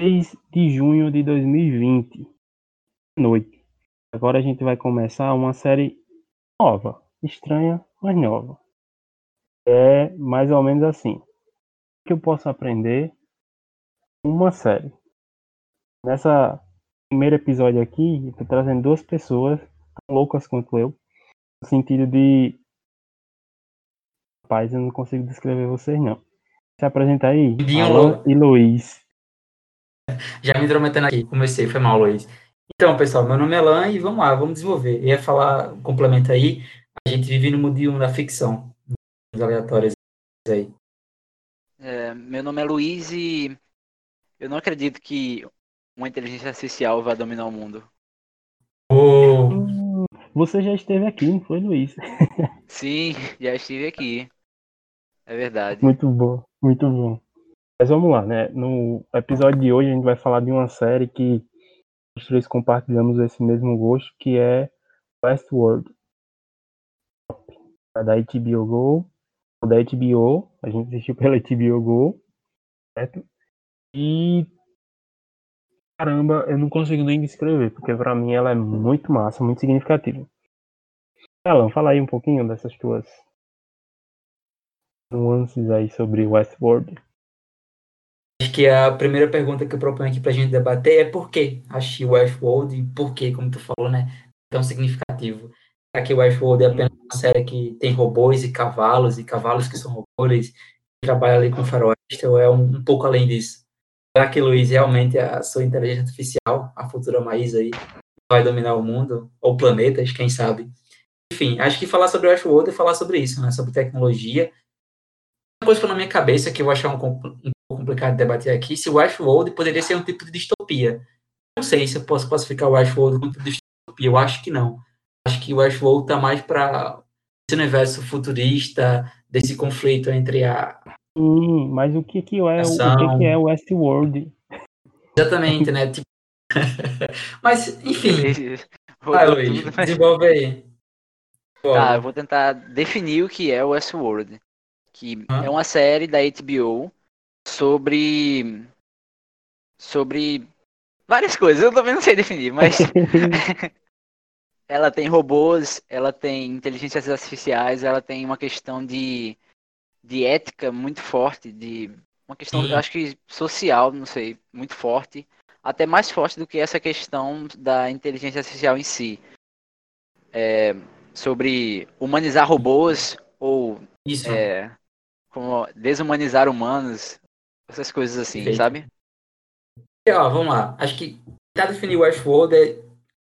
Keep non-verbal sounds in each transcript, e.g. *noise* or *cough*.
6 de junho de 2020, noite. Agora a gente vai começar uma série nova, estranha, mas nova. É mais ou menos assim. O que eu posso aprender? Uma série. Nessa primeiro episódio aqui, eu tô trazendo duas pessoas tão loucas quanto eu, no sentido de. Rapaz, eu não consigo descrever vocês não. Se apresenta aí, Alan louco. e Luiz. Já me intrometendo aqui, comecei, foi mal, Luiz. Então, pessoal, meu nome é Alan e vamos lá, vamos desenvolver. Eu ia falar, um complemento aí, a gente vive no mundinho da ficção, nos aleatórios aí. É, meu nome é Luiz e eu não acredito que uma inteligência artificial vá dominar o mundo. Hum, Você já esteve aqui, não foi, Luiz? Sim, já estive aqui. É verdade. Muito bom, muito bom. Mas vamos lá, né? No episódio de hoje a gente vai falar de uma série que os três compartilhamos esse mesmo gosto, que é Westworld. É da HBO Go, ou da HBO, a gente assistiu pela HBO Go, certo? E caramba, eu não consigo nem descrever, porque pra mim ela é muito massa, muito significativa. Alan, fala aí um pouquinho dessas tuas nuances aí sobre Westworld. Que a primeira pergunta que eu proponho aqui pra gente debater é por que achei Westworld e por que, como tu falou, né, tão significativo. Será que Westworld é apenas uma série que tem robôs e cavalos, e cavalos que são robôs, que trabalha ali com faroeste, ou é um, um pouco além disso? Será que, Luiz, realmente a sua inteligência artificial, a futura Maísa aí, vai dominar o mundo, ou planetas, quem sabe? Enfim, acho que falar sobre Westworld é falar sobre isso, né, sobre tecnologia. Uma coisa que na minha cabeça, que eu vou achar um, um complicado de debater aqui, se o Westworld poderia ser um tipo de distopia. Não sei se eu posso classificar o Westworld como um tipo de distopia, eu acho que não. Acho que o Westworld tá mais para esse universo futurista, desse conflito entre a... Sim, mas o que que é o, o que Ação. que é Westworld? Exatamente, né? Tipo... *laughs* Mas, enfim, vai, Luiz, mas- desenvolve aí. Tá, eu vou tentar definir o que é o Westworld. Que Hã? é uma série da HBO sobre. sobre várias coisas. Eu também não sei definir, mas *laughs* *laughs* ela tem robôs, ela tem inteligências artificiais, ela tem uma questão de, de ética muito forte, de uma questão, Sim. eu acho que social, não sei, muito forte, até mais forte do que essa questão da inteligência artificial em si. É, sobre humanizar robôs ou Isso. é, como desumanizar humanos, essas coisas assim, Perfeito. sabe? E, ó, vamos lá. Acho que para definir Westworld, é,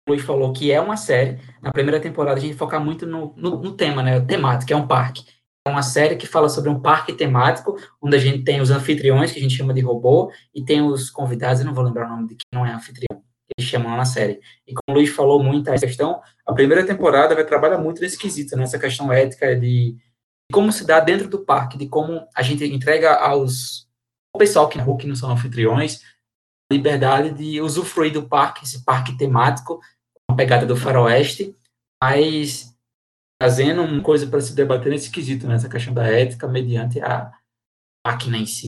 o Luiz falou que é uma série. Na primeira temporada, a gente foca muito no, no, no tema, né? O temático, é um parque. É uma série que fala sobre um parque temático, onde a gente tem os anfitriões, que a gente chama de robô, e tem os convidados, eu não vou lembrar o nome de quem não é anfitrião, que eles chamam na série. E como o Luiz falou muito essa questão, a primeira temporada vai trabalhar muito nesse quesito, nessa questão ética de, como se dá dentro do parque, de como a gente entrega aos ao pessoal que, que não são anfitriões, liberdade de usufruir do parque, esse parque temático, com a pegada do faroeste, mas trazendo uma coisa para se debater nesse quesito, nessa questão da ética mediante a máquina em si,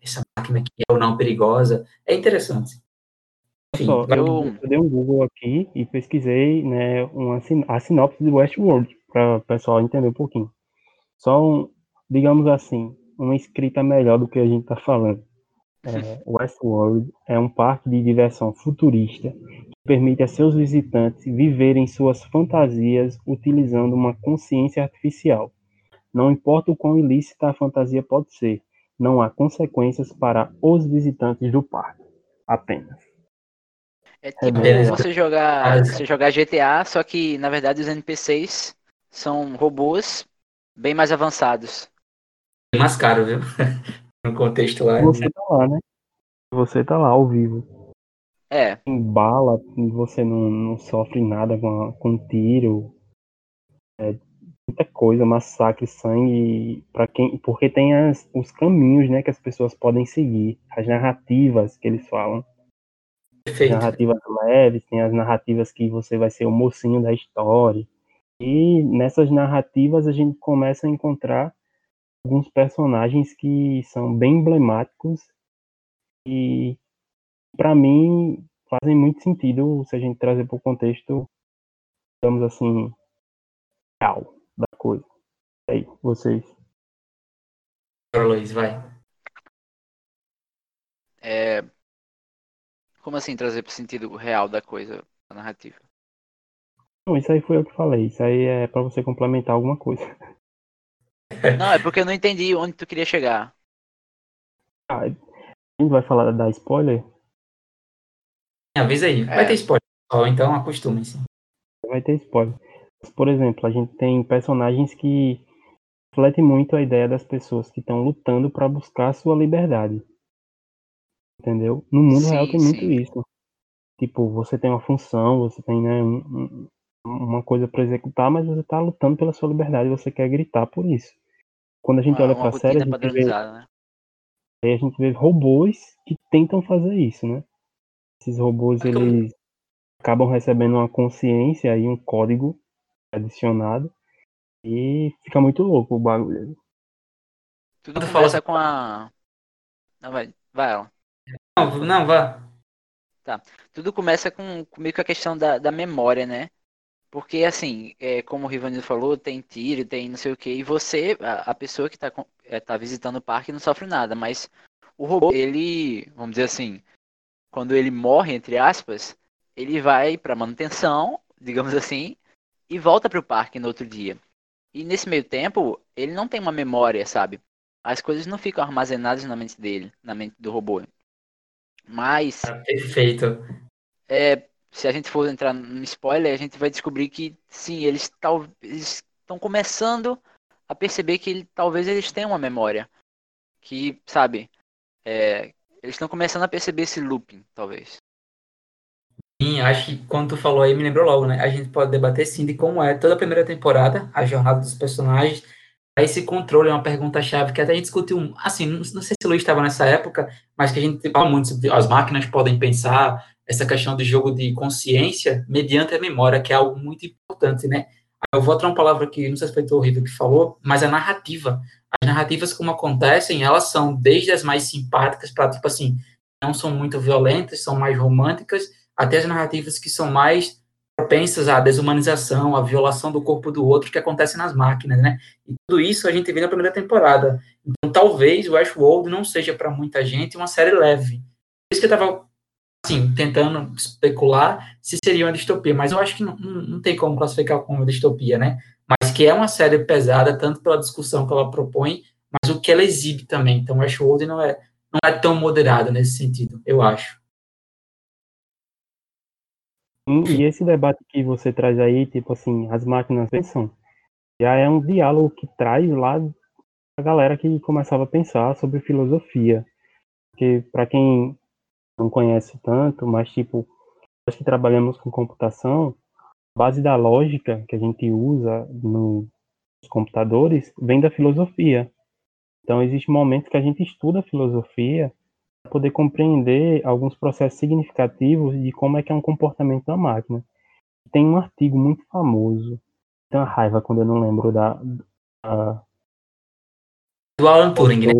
essa máquina que é ou não perigosa, é interessante. Enfim, Só, eu, eu dei um Google aqui e pesquisei né, uma, a sinopse de Westworld, para o pessoal entender um pouquinho. Só, um, digamos assim, uma escrita melhor do que a gente está falando. É, Westworld é um parque de diversão futurista que permite a seus visitantes viverem suas fantasias utilizando uma consciência artificial. Não importa o quão ilícita a fantasia pode ser, não há consequências para os visitantes do parque. Apenas. É tipo beleza. você jogar, Mas- você jogar GTA, só que na verdade os NPCs são robôs bem mais avançados. É mais caro, viu? *laughs* no contexto lá. Você tá lá, né? Você tá lá ao vivo. É, Tem bala, você não, não sofre nada com, a- com tiro. É, muita coisa, massacre, sangue, para quem, porque tem as, os caminhos, né, que as pessoas podem seguir, as narrativas que eles falam. Perfeito. narrativas leves, tem as narrativas que você vai ser o mocinho da história. E nessas narrativas a gente começa a encontrar alguns personagens que são bem emblemáticos e para mim, fazem muito sentido se a gente trazer para o contexto, digamos assim, real da coisa. E aí, vocês? Luiz, vai. É... Como assim trazer para o sentido real da coisa, da narrativa? Não, isso aí foi eu que falei. Isso aí é para você complementar alguma coisa. *laughs* Não, é porque eu não entendi onde tu queria chegar. Ah, a gente vai falar da spoiler? Avisa aí. Vai É. ter spoiler, então acostumem-se. Vai ter spoiler. Por exemplo, a gente tem personagens que refletem muito a ideia das pessoas que estão lutando para buscar a sua liberdade. Entendeu? No mundo real Sim, tem muito sim. isso. Tipo, você tem uma função, você tem né, um- um- uma coisa para executar, mas você tá lutando pela sua liberdade, você quer gritar por isso. Quando a gente Uma, olha uma pra série, a gente, vê, né? aí a gente vê robôs que tentam fazer isso, né? Esses robôs, Mas como- eles acabam recebendo uma consciência e um código adicionado e fica muito louco o bagulho. Tudo começa fala- com a. Não, vai, vai, Alan. Não, não, vá. Tudo começa com, com meio que a questão da, da memória, né? Porque, assim, é, como o Rivanildo falou, tem tiro, tem não sei o que, e você, a, a pessoa que tá, com- é, tá visitando o parque não sofre nada, mas o robô, ele, vamos dizer assim, quando ele morre, entre aspas, ele vai pra manutenção, digamos assim, e volta pro parque no outro dia. E nesse meio tempo, ele não tem uma memória, sabe? As coisas não ficam armazenadas na mente dele, na mente do robô. Mas Perfeito. é, se a gente for entrar no spoiler, a gente vai descobrir que sim, eles estão começando a perceber que ele- talvez eles tenham uma memória. Que, sabe, é, eles estão começando a perceber esse looping, talvez. Sim, acho que quando tu falou aí, me lembrou logo, né? A gente pode debater sim de como é toda a primeira temporada, a jornada dos personagens. Esse controle é uma pergunta-chave que até a gente discutiu, assim, não, não sei se o Luiz estava nessa época, mas que a gente fala muito sobre as máquinas podem pensar, essa questão de jogo de consciência mediante a memória, que é algo muito importante, né? Eu vou outra uma palavra que não sei se foi o horrível que falou, mas a narrativa. As narrativas como acontecem, elas são desde as mais simpáticas para, tipo assim, não são muito violentas, são mais românticas, até as narrativas que são mais propensas à desumanização, à violação do corpo do outro que acontece nas máquinas, né? E tudo isso a gente vê na primeira temporada. Então, talvez o Westworld não seja para muita gente uma série leve. Por isso que eu estava assim, tentando especular se seria uma distopia, mas eu acho que não, não, tem como classificar como distopia, né? Mas que é uma série pesada, tanto pela discussão que ela propõe, mas o que ela exibe também. Então, Westworld não é, não é tão moderada nesse sentido, eu acho. E esse debate que você traz aí, tipo assim, as máquinas pensam, já é um diálogo que traz lá a galera que começava a pensar sobre filosofia. Porque para quem não conhece tanto, mas tipo, nós que trabalhamos com computação, a base da lógica que a gente usa nos computadores vem da filosofia. Então, existem momentos que a gente estuda a filosofia para poder compreender alguns processos significativos de como é que é um comportamento da máquina. Tem um artigo muito famoso, tem uma raiva quando eu não lembro da. da Do Alan Turing, né?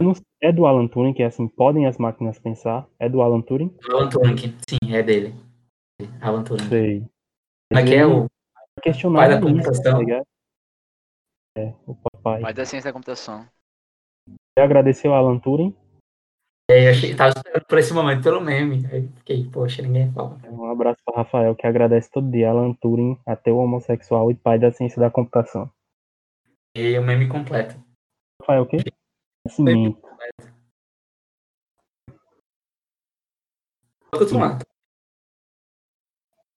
Não- É do Alan Turing, que é assim, podem as máquinas pensar? É do Alan Turing? Alan Turing, sim, é dele. Alan Turing. Sei. É que é o questionar pai da isso, computação? tá ligado? É, o papai. Pai da ciência da computação. Você agradeceu ao Alan Turing. É, eu achei, tava esperando por esse momento pelo meme. Aí fiquei, poxa, ninguém fala. Um abraço para Rafael, que agradece todo dia. Alan Turing, ateu homossexual e pai da ciência da computação. E o meme completo. Rafael, o quê? Nascimento.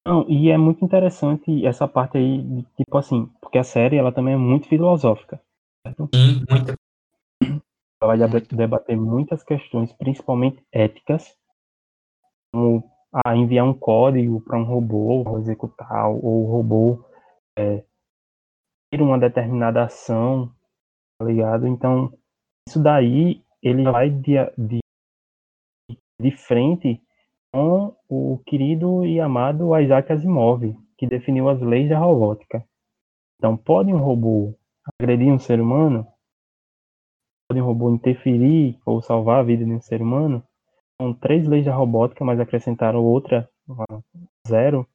Não, e é muito interessante essa parte aí, de, tipo assim, porque a série ela também é muito filosófica. certo? Sim, muito. Ela vai Muito. debater muitas questões, principalmente éticas, como ah, enviar um código para um robô executar, ou o robô é, ter uma determinada ação, tá ligado? Então, isso daí, ele vai de, de, de frente com o querido e amado Isaac Asimov, que definiu as leis da robótica. Então, pode um robô agredir um ser humano? Pode um robô interferir ou salvar a vida de um ser humano? são três leis da robótica, mas acrescentaram outra, zero.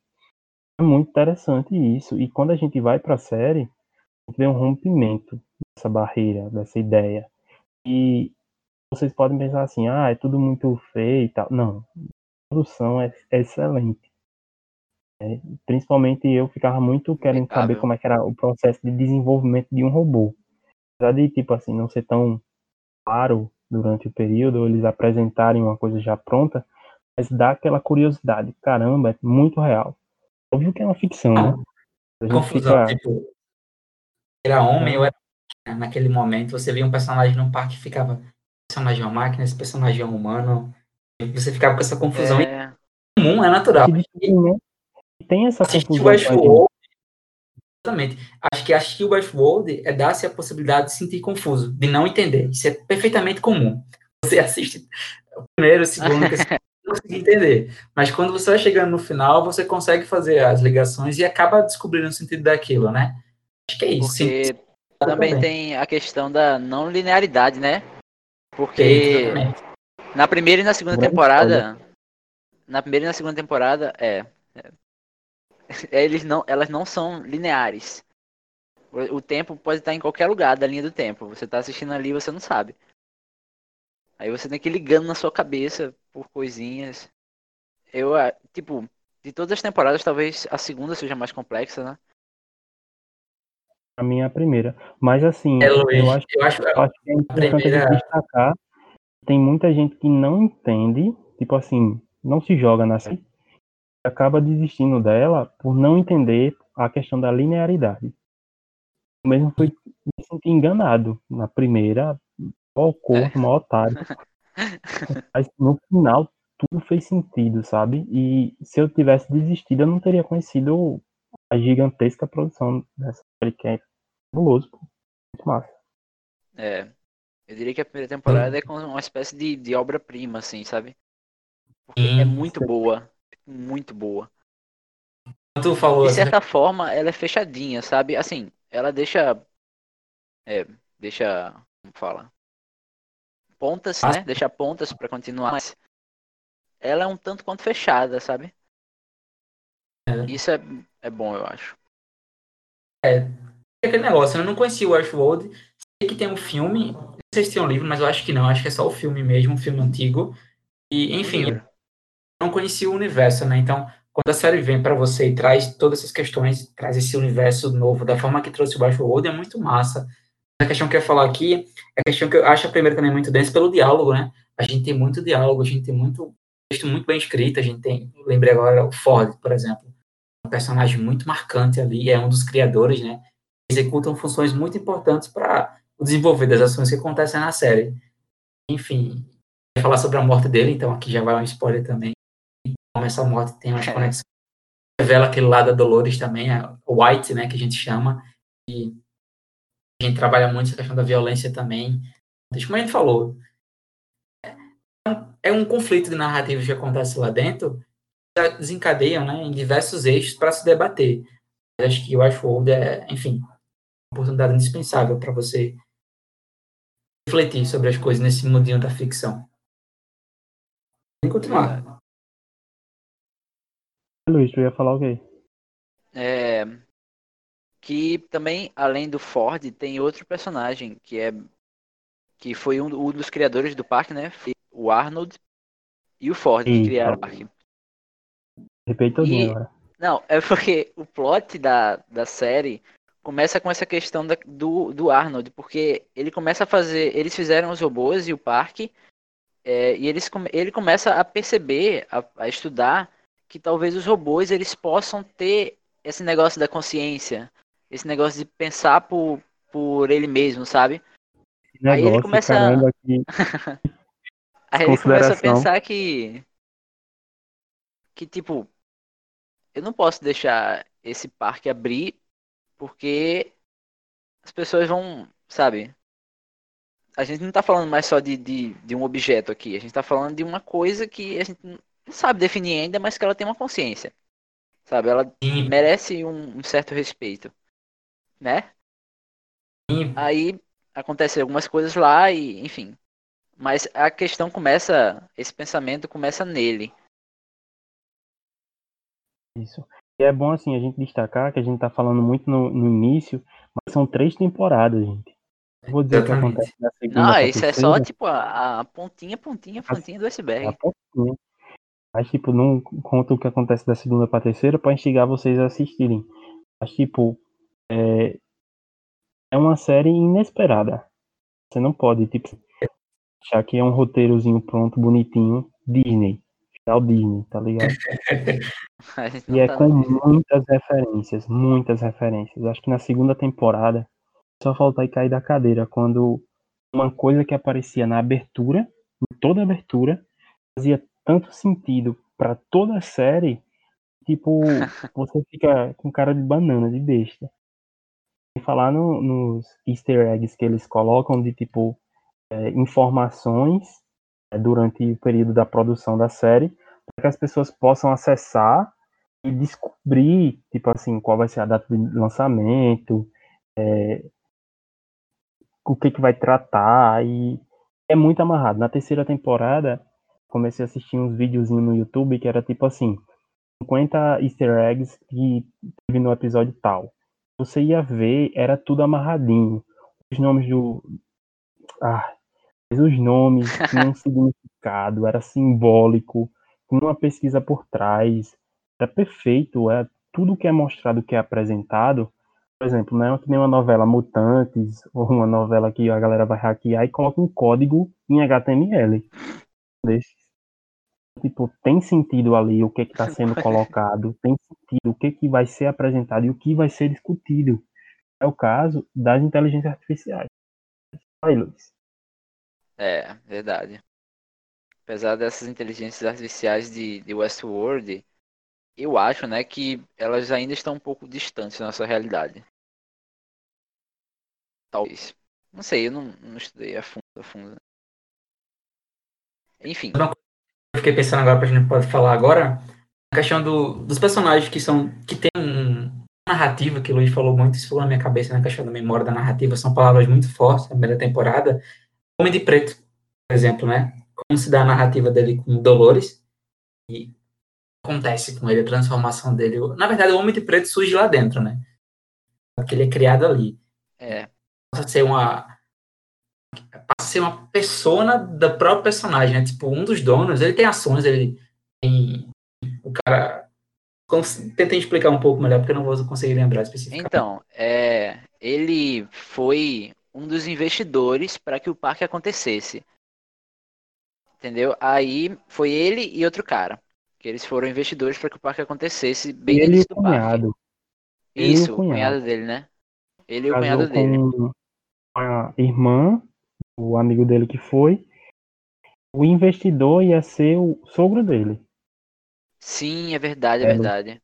É muito interessante isso. E quando a gente vai para a série, vê um rompimento dessa barreira, dessa ideia. E vocês podem pensar assim, ah, é tudo muito feio e tal. Não, a produção é, é excelente. É, principalmente eu ficava muito querendo saber como é que era o processo de desenvolvimento de um robô. Apesar de, tipo assim, não ser tão claro durante o período, eles apresentarem uma coisa já pronta, mas dá aquela curiosidade. Caramba, é muito real. Óbvio que é uma ficção, né? A Confusão, fica... tipo, era homem ou era naquele momento, você via um personagem num parque que ficava personagem é uma máquina, esse personagem é um humano. Você ficava com essa confusão. É comum, é natural. Tem essa confusão. Exatamente. Acho que assistir o Westworld é dar-se a possibilidade de sentir confuso, de não entender. Isso é perfeitamente comum. Você *laughs* assiste o primeiro, o segundo, *laughs* não consegue entender. Mas quando você vai chegando no final, você consegue fazer as ligações e acaba descobrindo o sentido daquilo, né? Acho que é isso. Porque também tem a questão da não linearidade, né? Porque na primeira e na segunda temporada. Na primeira e na segunda temporada, é, é. Eles não, elas não são lineares. O, o tempo pode estar em qualquer lugar da linha do tempo. Você está assistindo ali e você não sabe. Aí você tem que ir ligando na sua cabeça por coisinhas. Eu, tipo, de todas as temporadas, talvez a segunda seja mais complexa, né? A minha é a primeira. Mas assim, é, Luiz, eu, acho, eu, acho, eu acho que é importante primeira... destacar. Tem muita gente que não entende, tipo assim, não se joga na série, acaba desistindo dela por não entender a questão da linearidade. Eu mesmo fui me senti enganado na primeira, o corpo, maior otário. *laughs* Mas no final tudo fez sentido, sabe? E se eu tivesse desistido, eu não teria conhecido a gigantesca produção dessa série que é fabuloso, pô. Muito massa. É. Eu diria que a primeira temporada é como uma espécie de, de obra-prima, assim, sabe? Porque é muito boa. Muito boa. Tu falou, de certa né? forma, ela é fechadinha, sabe? Assim, ela deixa. É, deixa. Como fala? Pontas, ah. né? Deixa pontas para continuar, mas ela é um tanto quanto fechada, sabe? É. Isso é, é bom, eu acho. É, aquele negócio, eu não conhecia o Westworld, sei que tem um filme, não sei se tem um livro, mas eu acho que não, acho que é só o filme mesmo, um filme antigo. E, enfim, eu não conhecia o universo, né? Então, quando a série vem para você e traz todas essas questões, traz esse universo novo, da forma que trouxe o Westworld, é muito massa. A questão que eu ia falar aqui é a questão que eu acho a primeira também muito densa pelo diálogo, né? A gente tem muito diálogo, a gente tem muito texto muito bem escrito, a gente tem, lembrei agora o Ford, por exemplo, um personagem muito marcante ali, é um dos criadores, né? Executam funções muito importantes para o desenvolver das ações que acontecem na série. Enfim, falar sobre a morte dele, então aqui já vai um spoiler também. Como essa morte tem umas conexões. Revela aquele lado da Dolores também, a White, né, que a gente chama. E a gente trabalha muito essa questão da violência também. Como a gente falou, é um conflito de narrativas que acontece lá dentro, desencadeiam né, em diversos eixos para se debater. Eu acho que o Ashworld é, enfim, uma oportunidade indispensável para você refletir sobre as coisas nesse mundinho da ficção. Tem que continuar. Luiz, tu ia falar o quê? É, que também, além do Ford, tem outro personagem que é que foi um, um dos criadores do parque, né? O Arnold e o Ford que criaram o parque. Repete todinho agora. Não, é porque o plot da, da série começa com essa questão da, do, do Arnold, porque ele começa a fazer. Eles fizeram os robôs e o parque, é, e eles, ele começa a perceber, a, a, estudar, que talvez os robôs eles possam ter esse negócio da consciência, esse negócio de pensar por, por ele mesmo, sabe? Negócio, Aí ele começa. Caramba, que... *laughs* Aí ele começa a pensar que. Que tipo. Eu não posso deixar esse parque abrir porque as pessoas vão, sabe? A gente não tá falando mais só de, de, de um objeto aqui, a gente tá falando de uma coisa que a gente não sabe definir ainda, mas que ela tem uma consciência. Sabe? Ela Sim. merece um, um, certo respeito. Né? Sim. Aí acontecem algumas coisas lá e, enfim. Mas a questão começa, esse pensamento começa nele. Isso. E é bom assim a gente destacar que a gente tá falando muito no, no início, mas são três temporadas, gente. Eu vou dizer o que acontece na segunda. Não, isso é só tipo a, a pontinha, pontinha, pontinha do é a iceberg. pouquinho. Mas, tipo, não conta o que acontece da segunda pra terceira pra instigar vocês a assistirem. Mas, tipo, é, é uma série inesperada. Você não pode, tipo, achar que é um roteirozinho pronto, bonitinho, Disney. Disney, tá ligado? *laughs* E é tá com Disney. muitas referências, muitas referências. Acho que na segunda temporada só falta aí cair da cadeira quando uma coisa que aparecia na abertura, em toda a abertura, fazia tanto sentido pra toda a série, tipo, *laughs* você fica com cara de banana, de besta. E falar no- nos easter eggs que eles colocam de tipo é, informações durante o período da produção da série, para que as pessoas possam acessar e descobrir, tipo assim, qual vai ser a data de lançamento, é, o que que vai tratar, e é muito amarrado. Na terceira temporada, comecei a assistir uns videozinhos no YouTube que era tipo assim, 50 easter eggs que teve no episódio tal. Você ia ver, era tudo amarradinho. Os nomes do... Ah, os nomes *laughs* tinham um significado, era simbólico, tinha uma pesquisa por trás, era perfeito, é tudo que é mostrado, que é apresentado, por exemplo, não é que nem uma novela Mutantes, ou uma novela que a galera vai hackear e coloca um código em HTML. Desse. Tipo, tem sentido ali o que está *laughs* sendo colocado, tem sentido o que, que vai ser apresentado e o que vai ser discutido. É o caso das inteligências artificiais. Aí, Luiz. É, verdade. Apesar dessas inteligências artificiais de, de Westworld, eu acho, né, que elas ainda estão um pouco distantes da nossa realidade. Talvez. Não sei, eu não, não estudei a fundo, a fundo. Enfim, Eu fiquei pensando agora, pra gente pode falar agora, a questão do, dos personagens que são, que tem um, narrativa, que o Luiz falou muito, isso falou na minha cabeça, na questão da memória da narrativa, são palavras muito fortes na primeira temporada. Homem de Preto, por exemplo, né? Como se dá a narrativa dele com Dolores, e acontece com ele, a transformação dele. Na verdade, o Homem de Preto surge lá dentro, né? Porque ele é criado ali. é, passa a ser uma passa a ser uma persona da própria personagem, né? Tipo, um dos donos, ele tem ações, ele tem o cara Tentem explicar um pouco melhor, porque eu não vou conseguir lembrar especificamente. Então, é, ele foi um dos investidores para que o parque acontecesse. Entendeu? Aí foi ele e outro cara. Que eles foram investidores para que o parque acontecesse bem ele e início o do parque. cunhado. ele e o Isso, o cunhado. cunhado dele, né? Ele e o casou cunhado dele. com a irmã, o amigo dele que foi. O investidor ia ser o sogro dele. Sim, é verdade, é É, verdade.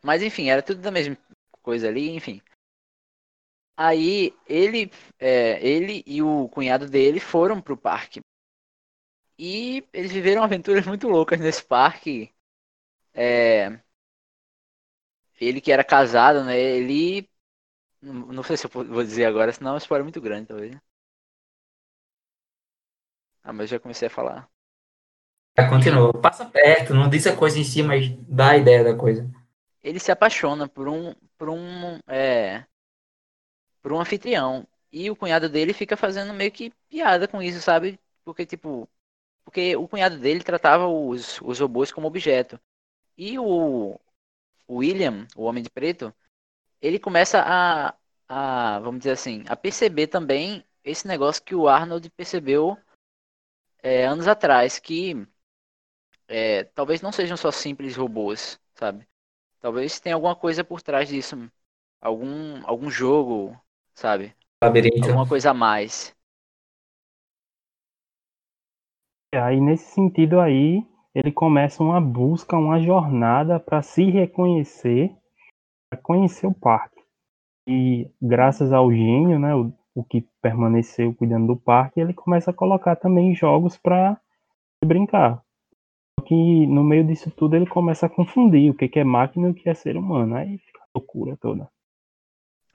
Mas enfim, era tudo da mesma coisa ali, enfim. Aí ele, é, ele e o cunhado dele foram pro parque. E eles viveram aventuras muito loucas nesse parque. É, ele que era casado, né? Ele. Não sei se eu vou dizer agora, senão é um spoiler muito grande, talvez. Ah, mas eu já comecei a falar. Tá, continua. Passa perto, não diz a coisa em si, mas dá a ideia da coisa. ele se apaixona por um por um é, por um anfitrião e o cunhado dele fica fazendo meio que piada com isso, sabe? Porque tipo, porque o cunhado dele tratava os, os robôs como objeto. E o, o William, o homem de preto, ele começa a, a vamos dizer assim, a perceber também esse negócio que o Arnold percebeu é, anos atrás, que é, talvez não sejam só simples robôs, sabe? Talvez tenha alguma coisa por trás disso. Algum, algum jogo, sabe? Labirinto. Alguma coisa a mais. E aí, nesse sentido aí, ele começa uma busca, uma jornada para se reconhecer, para conhecer o parque. E graças ao gênio, né, o, o que permaneceu cuidando do parque, ele começa a colocar também jogos para brincar. Só que no meio disso tudo ele começa a confundir o que que é máquina e o que é ser humano. Aí fica a loucura toda.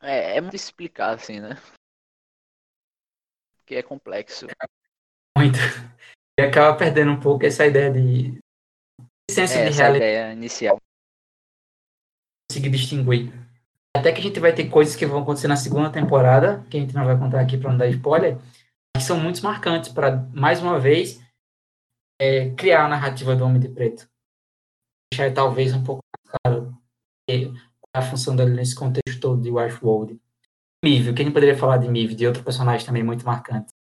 É, é muito explicar assim, né? Porque é complexo. muito. E acaba perdendo um pouco essa ideia de senso É, de essa realidade, ideia inicial. conseguir distinguir. Até que a gente vai ter coisas que vão acontecer na segunda temporada, que a gente não vai contar aqui para não dar spoiler, que são muito marcantes para, mais uma vez, é, criar a narrativa do Homem de Preto. Deixar talvez um pouco mais claro é, a função dele nesse contexto todo de Westworld. Mive, quem poderia falar de Mive, de outro personagem também muito marcante?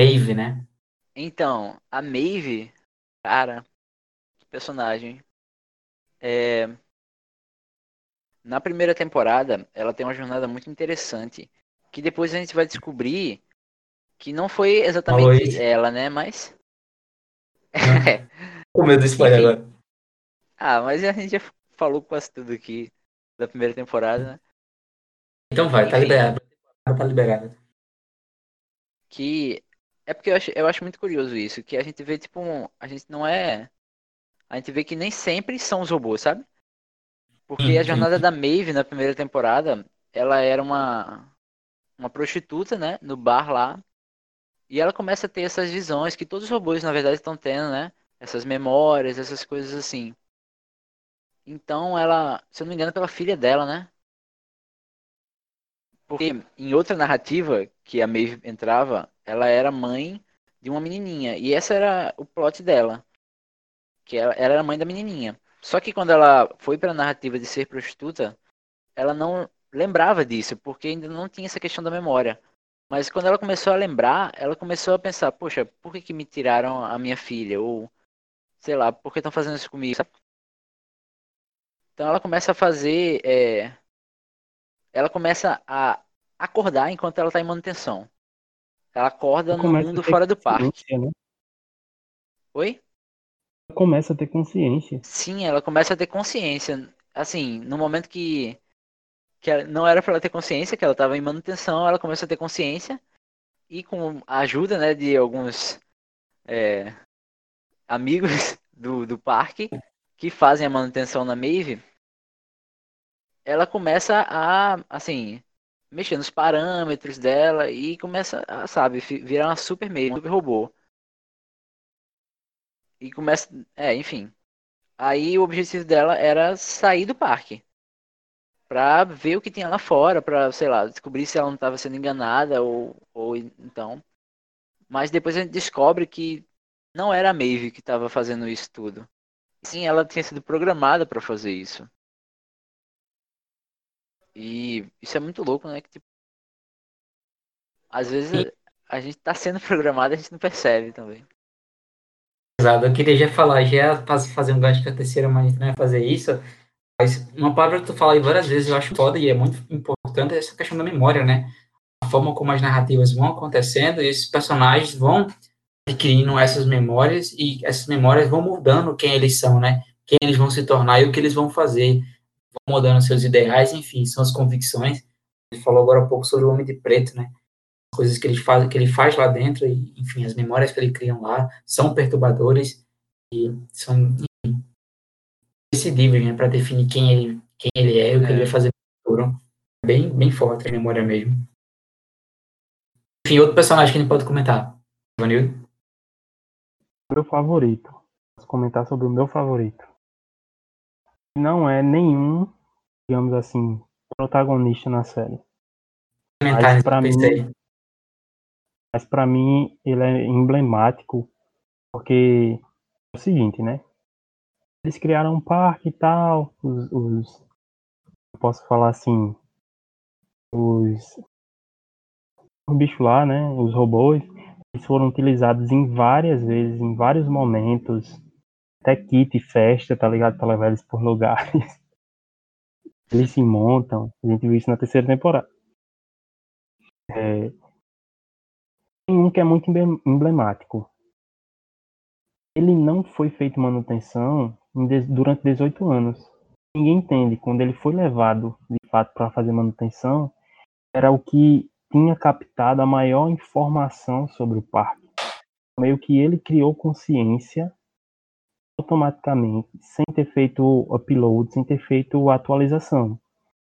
Maeve, né? Então, a Maeve, cara, que personagem. É... Na primeira temporada, ela tem uma jornada muito interessante, que depois a gente vai descobrir que não foi exatamente ela, né? Mas. *laughs* Com medo do spoiler agora. ah, mas a gente já falou quase tudo aqui da primeira temporada, né? Então vai, tá Enfim. liberado. Tá liberado. Que é porque eu acho, eu acho muito curioso isso, que a gente vê, tipo, um- a gente não é. A gente vê que nem sempre são os robôs, sabe? Porque a sim. jornada da Maeve na primeira temporada, ela era uma, uma prostituta, né? No bar lá. E ela começa a ter essas visões que todos os robôs, na verdade, estão tendo, né? Essas memórias, essas coisas assim. Então ela, se eu não me engano, é pela filha dela, né? Porque em outra narrativa que a Maeve entrava, ela era mãe de uma menininha. E essa era o plot dela. Que ela, era mãe da menininha. Só que quando ela foi para a narrativa de ser prostituta, ela não lembrava disso, porque ainda não tinha essa questão da memória. Mas quando ela começou a lembrar, ela começou a pensar, poxa, por que, que me tiraram a minha filha? Ou, sei lá, por que estão fazendo isso comigo? Então ela começa a fazer. é, Ela começa a acordar enquanto ela está em manutenção. Ela acorda no mundo fora do parque. né? Oi? Começa a ter consciência. Sim, ela começa a ter consciência. Assim, no momento que, que não era para ela ter consciência, que ela estava em manutenção, ela começa a ter consciência. E com a ajuda né, de alguns é, amigos *laughs* do, do parque que fazem a manutenção na Maeve, ela começa a, assim, mexer nos parâmetros dela e começa a, sabe, virar uma super um super robô. E começa, é, enfim. Aí o objetivo dela era sair do parque. Pra ver o que tinha lá fora, pra, sei lá, descobrir se ela não estava sendo enganada ou, ou então. Mas depois a gente descobre que não era a Maeve que estava fazendo isso tudo. Sim, ela tinha sido programada para fazer isso. E isso é muito louco, né? Que, tipo, às vezes a, a gente tá sendo programado e a gente não percebe também. Exato, eu queria já falar, já faz- fazer um gancho com a terceira, mas não vai fazer isso. Mas uma palavra que tu fala aí várias vezes, eu acho foda e é muito importante, é essa questão da memória, né? A forma como as narrativas vão acontecendo e esses personagens vão adquirindo essas memórias e essas memórias vão mudando quem eles são, né? Quem eles vão se tornar e o que eles vão fazer. Vão mudando seus ideais, enfim, são as convicções. Ele falou agora há pouco sobre o Homem de Preto, né? coisas que ele faz, que ele faz lá dentro e, enfim, as memórias que ele cria lá são perturbadoras e são enfim, decidíveis, né, para definir quem ele, quem ele é e o que É. ele vai fazer no futuro. Bem, bem forte a memória mesmo. Enfim, outro personagem que a gente pode comentar. Vanildo? Meu favorito. Posso comentar sobre o meu favorito. Não é nenhum, digamos assim, protagonista na série. Pra texto mim-. Mas pra mim ele é emblemático porque é o seguinte, né? Eles criaram um parque e tal, os, os posso falar assim, os os bichos lá, né? Os robôs, eles foram utilizados em várias vezes, em vários momentos, até kit, festa, tá ligado? Pra levar eles por lugares. *laughs* Eles se montam, a gente viu isso na terceira temporada. É, tem um que é muito emblem- emblemático. Ele não foi feito manutenção durante 18 anos. Ninguém entende. Quando ele foi levado, de fato, para fazer manutenção, era o que tinha captado a maior informação sobre o parque. Meio que ele criou consciência automaticamente, sem ter feito upload, sem ter feito atualização,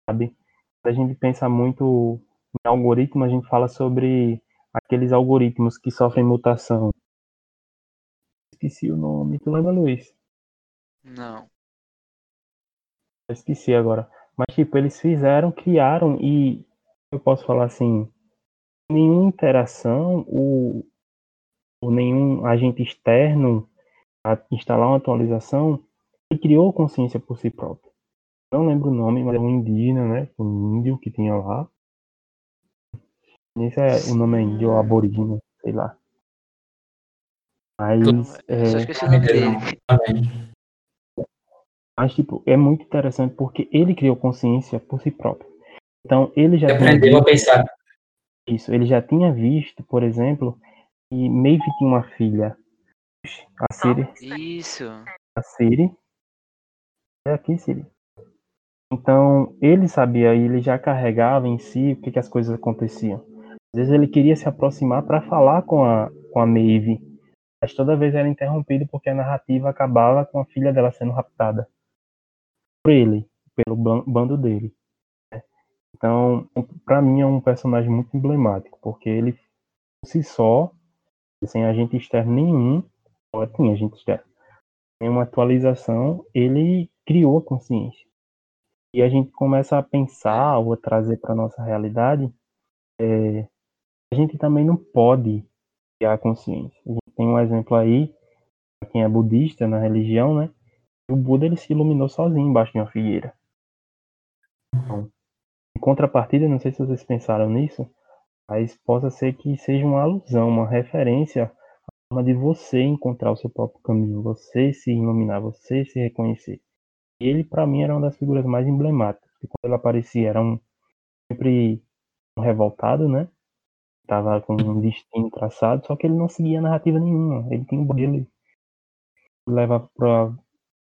sabe? A gente pensa muito em algoritmo, a gente fala sobre aqueles algoritmos que sofrem mutação, esqueci o nome. Tu lembra, Luiz? Não. Eu esqueci agora. Mas, tipo, eles fizeram, criaram e eu posso falar assim, nenhuma interação ou, ou nenhum agente externo a instalar uma atualização, ele criou consciência por si próprio. Não lembro o nome, mas é um indígena, né? Um índio que tinha lá. Esse é o nome é índio, aborígene, sei lá. Mas. Só É, esqueci o nome dele. Também. mas, tipo, é muito interessante porque ele criou consciência por si próprio. Então, ele já aprendeu a visto pensar. isso. Ele já tinha visto, por exemplo, que Maeve tinha uma filha. A Siri. Isso. A Siri. É aqui, Siri. Então, ele sabia e ele já carregava em si o que, que as coisas aconteciam. Às vezes ele queria se aproximar para falar com a, com a Maeve, mas toda vez era interrompido porque a narrativa acabava com a filha dela sendo raptada por ele, pelo ban- bando dele. né? Então, para mim é um personagem muito emblemático, porque ele por si só, sem agente externo nenhum, só tinha agente externo, em uma atualização, ele criou a consciência. E a gente começa a pensar ou a trazer para nossa realidade, é, a gente também não pode criar a consciência. A gente tem um exemplo aí, pra quem é budista na religião, né? O Buda ele se iluminou sozinho embaixo de uma figueira. Então, em contrapartida, não sei se vocês pensaram nisso, mas possa ser que seja uma alusão, uma referência forma de você encontrar o seu próprio caminho, você se iluminar, você se reconhecer. Ele, para mim, era uma das figuras mais emblemáticas. Porque quando ele aparecia, era um sempre um revoltado, né? Tava com um destino traçado, só que ele não seguia narrativa nenhuma. Ele tinha um dele levava pra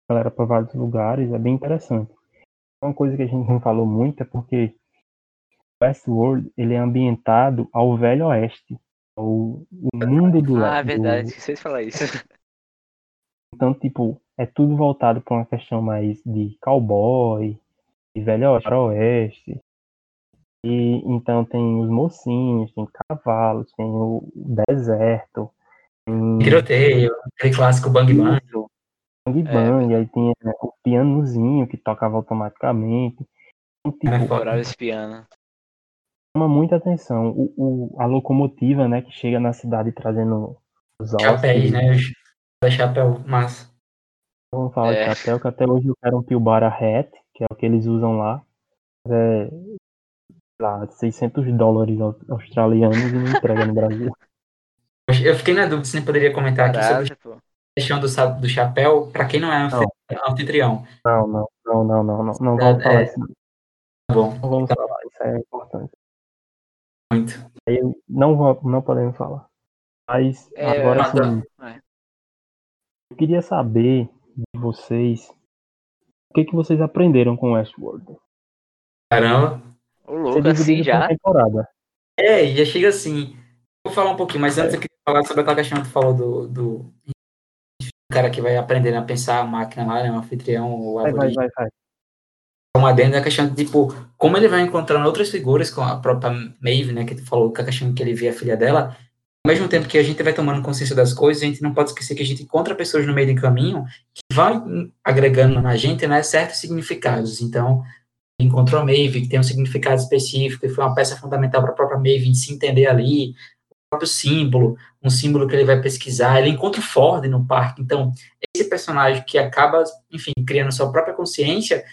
galera para vários lugares, é bem interessante. Uma coisa que a gente não falou muito é porque Westworld ele é ambientado ao Velho Oeste, o, o mundo do, Ah, do- verdade. Esqueci de falar isso. *laughs* Então, tipo, é tudo voltado para uma questão mais de cowboy, de velho oeste. E então tem os mocinhos, tem cavalos, tem o deserto, tem Tiroteio, aquele clássico Bang Bang. isso, bang É, bang, aí tem é, o pianozinho que tocava automaticamente. Então, tipo, É esse piano. Chama muita atenção. O, o- a locomotiva, né, que chega na cidade trazendo os Chapéus, né? Os da chapéu massa. Vamos falar É. de chapéu, que até hoje eu quero um Pilbara Hat, que é o que eles usam lá. É, sei lá, 600 dólares aus- australianos e não entrega no Brasil. *laughs* Eu fiquei na dúvida se nem poderia comentar aqui sobre Caraca, a questão do, do chapéu, para quem não é anfi- anfitrião. Não, não, não, não, não, não, não vamos É, falar é. isso. Não Tá bom, Não vamos falar, isso é importante. Muito. Aí não, vou- não podemos falar. Mas É, agora sim, É. eu queria saber de vocês o que, que vocês aprenderam com Westworld. Caramba. Ô, louco, assim já. temporada. É, já chega assim. Vou falar um pouquinho, mas antes eu queria falar sobre aquela questão que tu falou do, do cara que vai aprendendo a pensar a máquina lá, né? O anfitrião, o Vai, vai, vai, vai. Uma adendo da questão de, tipo, como ele vai encontrando outras figuras, com a própria Maeve, né, que tu falou, com a questão que ele vê a filha dela, ao mesmo tempo que a gente vai tomando consciência das coisas, a gente não pode esquecer que a gente encontra pessoas no meio do caminho que vão agregando na gente, né, certos significados. Então, encontrou a Maeve, que tem um significado específico, e foi uma peça fundamental para a própria Maeve se entender ali, o próprio símbolo, um símbolo que ele vai pesquisar, ele encontra o Ford no parque, então, esse personagem que acaba, enfim, criando sua própria consciência,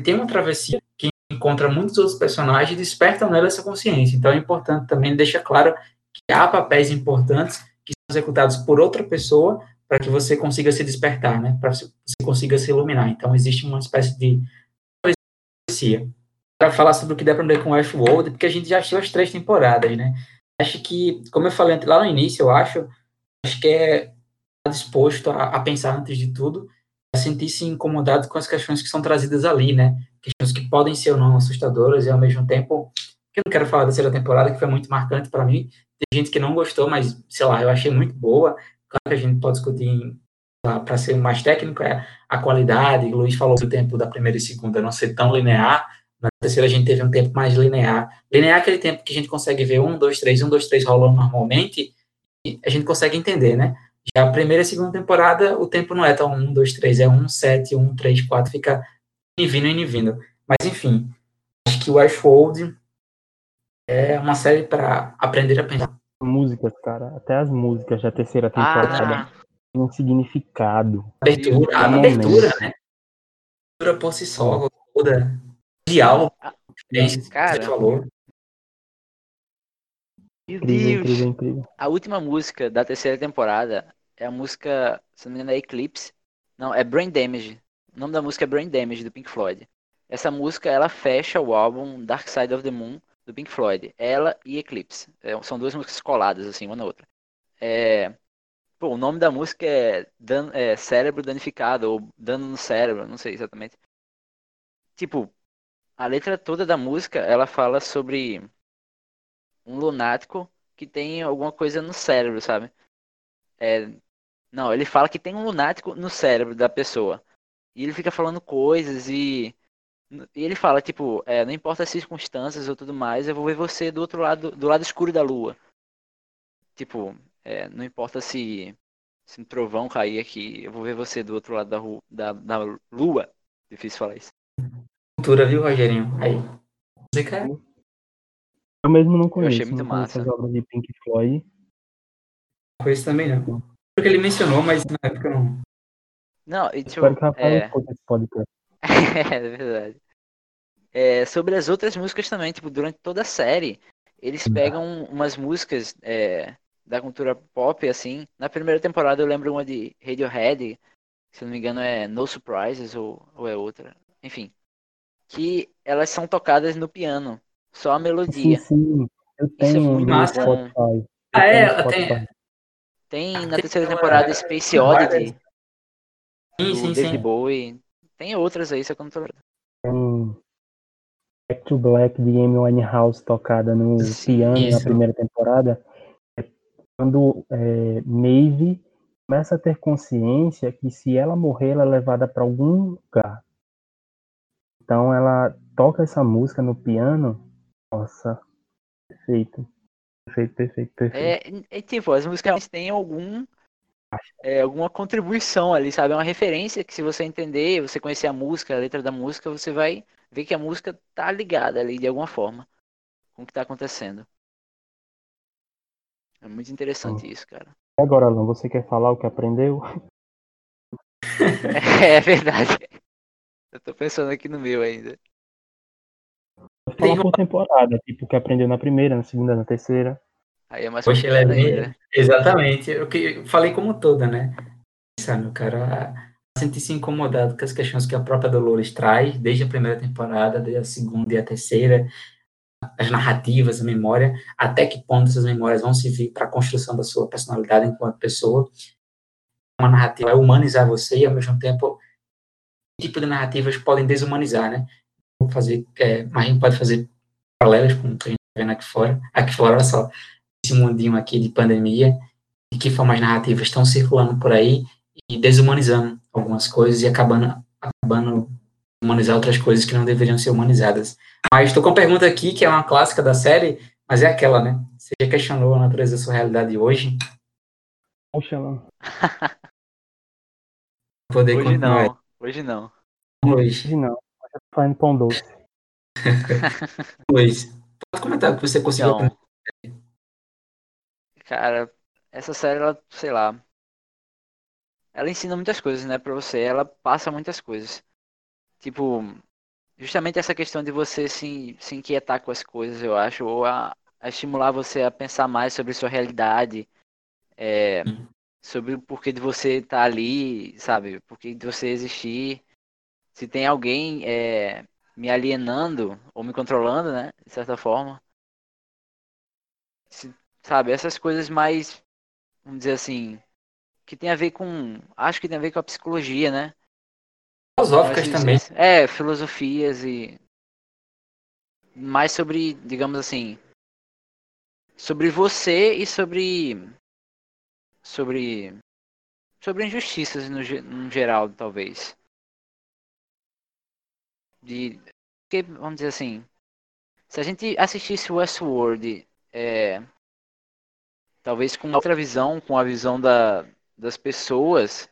tem uma travessia que encontra muitos outros personagens e despertam nela essa consciência. Então é importante também deixar claro que há papéis importantes que são executados por outra pessoa para que você consiga se despertar, né? Para que você consiga se iluminar. Então existe uma espécie de travessia. Para falar sobre o que dá para aprender com Westworld, porque a gente já assistiu as três temporadas, né? Acho que, como eu falei lá no início, eu acho, acho que é disposto a, a pensar antes de tudo sentir-se incomodado com as questões que são trazidas ali, né? Questões que podem ser ou não assustadoras e ao mesmo tempo, que eu não quero falar da terceira temporada, que foi muito marcante para mim. Tem gente que não gostou, mas sei lá, eu achei muito boa. Claro que a gente pode discutir para ser mais técnico é a qualidade. O Luiz falou do tempo da primeira e segunda não ser tão linear. Na terceira a gente teve um tempo mais linear. Linear é aquele tempo que a gente consegue ver um, dois, três, um, dois, três rolando normalmente e a gente consegue entender, né? Já a primeira e segunda temporada, o tempo não é tão 1, 2, 3, é 1, 7, 1, 3, 4, fica indo vindo, indo vindo. Mas enfim, acho que o Westworld é uma série para aprender a pensar. Músicas, cara, até as músicas da terceira temporada Ah, têm um significado. Abertura, a Momento. abertura, né? A abertura por si só, toda. Diálogo, referências, que Cara. você falou. meu Deus. incrível, incrível. A última música da terceira temporada é a música, se não me engano, é Eclipse. Não, é Brain Damage. O nome da música é Brain Damage, do Pink Floyd. Essa música, ela fecha o álbum Dark Side of the Moon, do Pink Floyd. Ela e Eclipse. É, são duas músicas coladas, assim, uma na outra. É, pô, o nome da música é, Dan- é Cérebro Danificado, ou Dano no Cérebro, não sei exatamente. Tipo, a letra toda da música, ela fala sobre um lunático que tem alguma coisa no cérebro, sabe? É, não, ele fala que tem um lunático no cérebro da pessoa. E ele fica falando coisas e, e ele fala, tipo, é, não importa as circunstâncias ou tudo mais, eu vou ver você do outro lado, do lado escuro da lua. Tipo, é, não importa se, se um trovão cair aqui, eu vou ver você do outro lado da, ru- da, da lua. Difícil falar isso. Cultura, viu, Rogerinho? Aí. Música Eu mesmo não achei conheço, muito não conheço massa. as obras de Pink Floyd. coisa também, não. Porque ele mencionou, mas na época eu não. Não, e tipo, é. *laughs* É verdade. É, sobre as outras músicas também, tipo, durante toda a série, eles pegam umas músicas é, da cultura pop, assim. Na primeira temporada eu lembro uma de Radiohead, se não me engano é No Surprises ou, ou é outra. Enfim. Que elas são tocadas no piano. Só a Sim, melodia. sim. Eu Isso é tenho muito massa. Ah, tenho é? tenho- Spotify. Tem na Tem terceira temporada Space. Oddity, Sim, sim, David sim. Bowie. Tem outras aí, só que eu não tô lembrando. Tem Back to Black de Amy Winehouse tocada no Sim, piano na isso. primeira temporada. É quando é, Maeve começa a ter consciência que se ela morrer, ela é levada para algum lugar. Então ela toca essa música no piano. Nossa, perfeito. Perfeito, perfeito, perfeito. É, é tipo, as músicas têm algum é, alguma contribuição ali, sabe? É uma referência que se você entender, você conhecer a música, a letra da música, você vai ver que a música tá ligada ali de alguma forma com o que tá acontecendo. É muito interessante isso, cara. E agora, Alan, você quer falar o que aprendeu? *laughs* É, verdade. Eu tô pensando aqui no meu ainda. Falar por temporada, tipo, o que aprendeu na primeira, na segunda, na terceira. Aí é mais Poxa, ele é bem- ainda. Exatamente. Eu, que, falei como toda, né? Sabe, meu cara, senti-se incomodado com as questões que a própria Dolores traz, desde a primeira temporada, desde a segunda e a terceira, as narrativas, a memória, até que ponto essas memórias vão servir para a construção da sua personalidade enquanto pessoa. Uma narrativa é humanizar você e, ao mesmo tempo, que tipo de narrativas podem desumanizar, né? Fazer, é, mas a gente pode fazer paralelas com o que a gente está vendo aqui fora. Aqui fora, olha só, esse mundinho aqui de pandemia, de que formas narrativas estão circulando por aí e desumanizando algumas coisas e acabando, acabando humanizar outras coisas que não deveriam ser humanizadas. Mas estou com uma pergunta aqui, que é uma clássica da série, mas é aquela, né? Você já questionou a natureza da sua realidade hoje? Poxa, Alan. Poder Hoje continuar não, hoje não. Luiz. Hoje não. Fazendo pão doce. Luiz, pode comentar o que você conseguiu aprender. Então, cara, essa série, ela, sei lá, ela ensina muitas coisas, né, pra você. Ela passa muitas coisas. Tipo, justamente essa questão de você se, se inquietar com as coisas, eu acho, ou a, a estimular você a pensar mais sobre sua realidade, é, sobre o porquê de você estar ali, sabe? Porquê de você existir. Se tem alguém é, me alienando ou me controlando, né? De certa forma. Se- sabe, essas coisas mais, vamos dizer assim, que tem a ver com. Acho que tem a ver com a psicologia, né? Filosóficas também. É, filosofias e. Mais sobre, digamos assim. Sobre você e sobre. Sobre. Sobre injustiças no, no geral, talvez. De. Porque, vamos dizer assim. Se a gente assistisse Westworld. É, talvez com outra visão, com a visão da, das pessoas,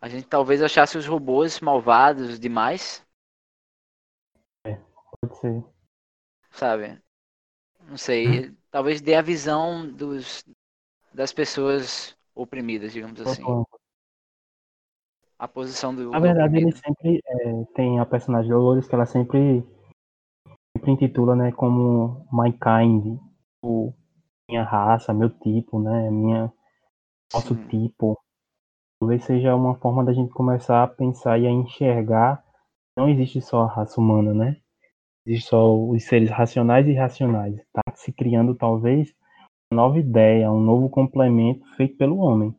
a gente talvez achasse os robôs malvados demais, Pode ser. sabe? Não sei, talvez dê a visão dos, das pessoas oprimidas, digamos assim. A posição do. Na do verdade, ele sempre é, tem a personagem Dolores que ela sempre, sempre intitula, né, como My Kind, o minha raça, meu tipo, né, minha nosso Sim. tipo. Talvez seja uma forma da gente começar a pensar e a enxergar que não existe só a raça humana, né? Existe só os seres racionais e irracionais. Tá se criando talvez uma nova ideia, um novo complemento feito pelo homem.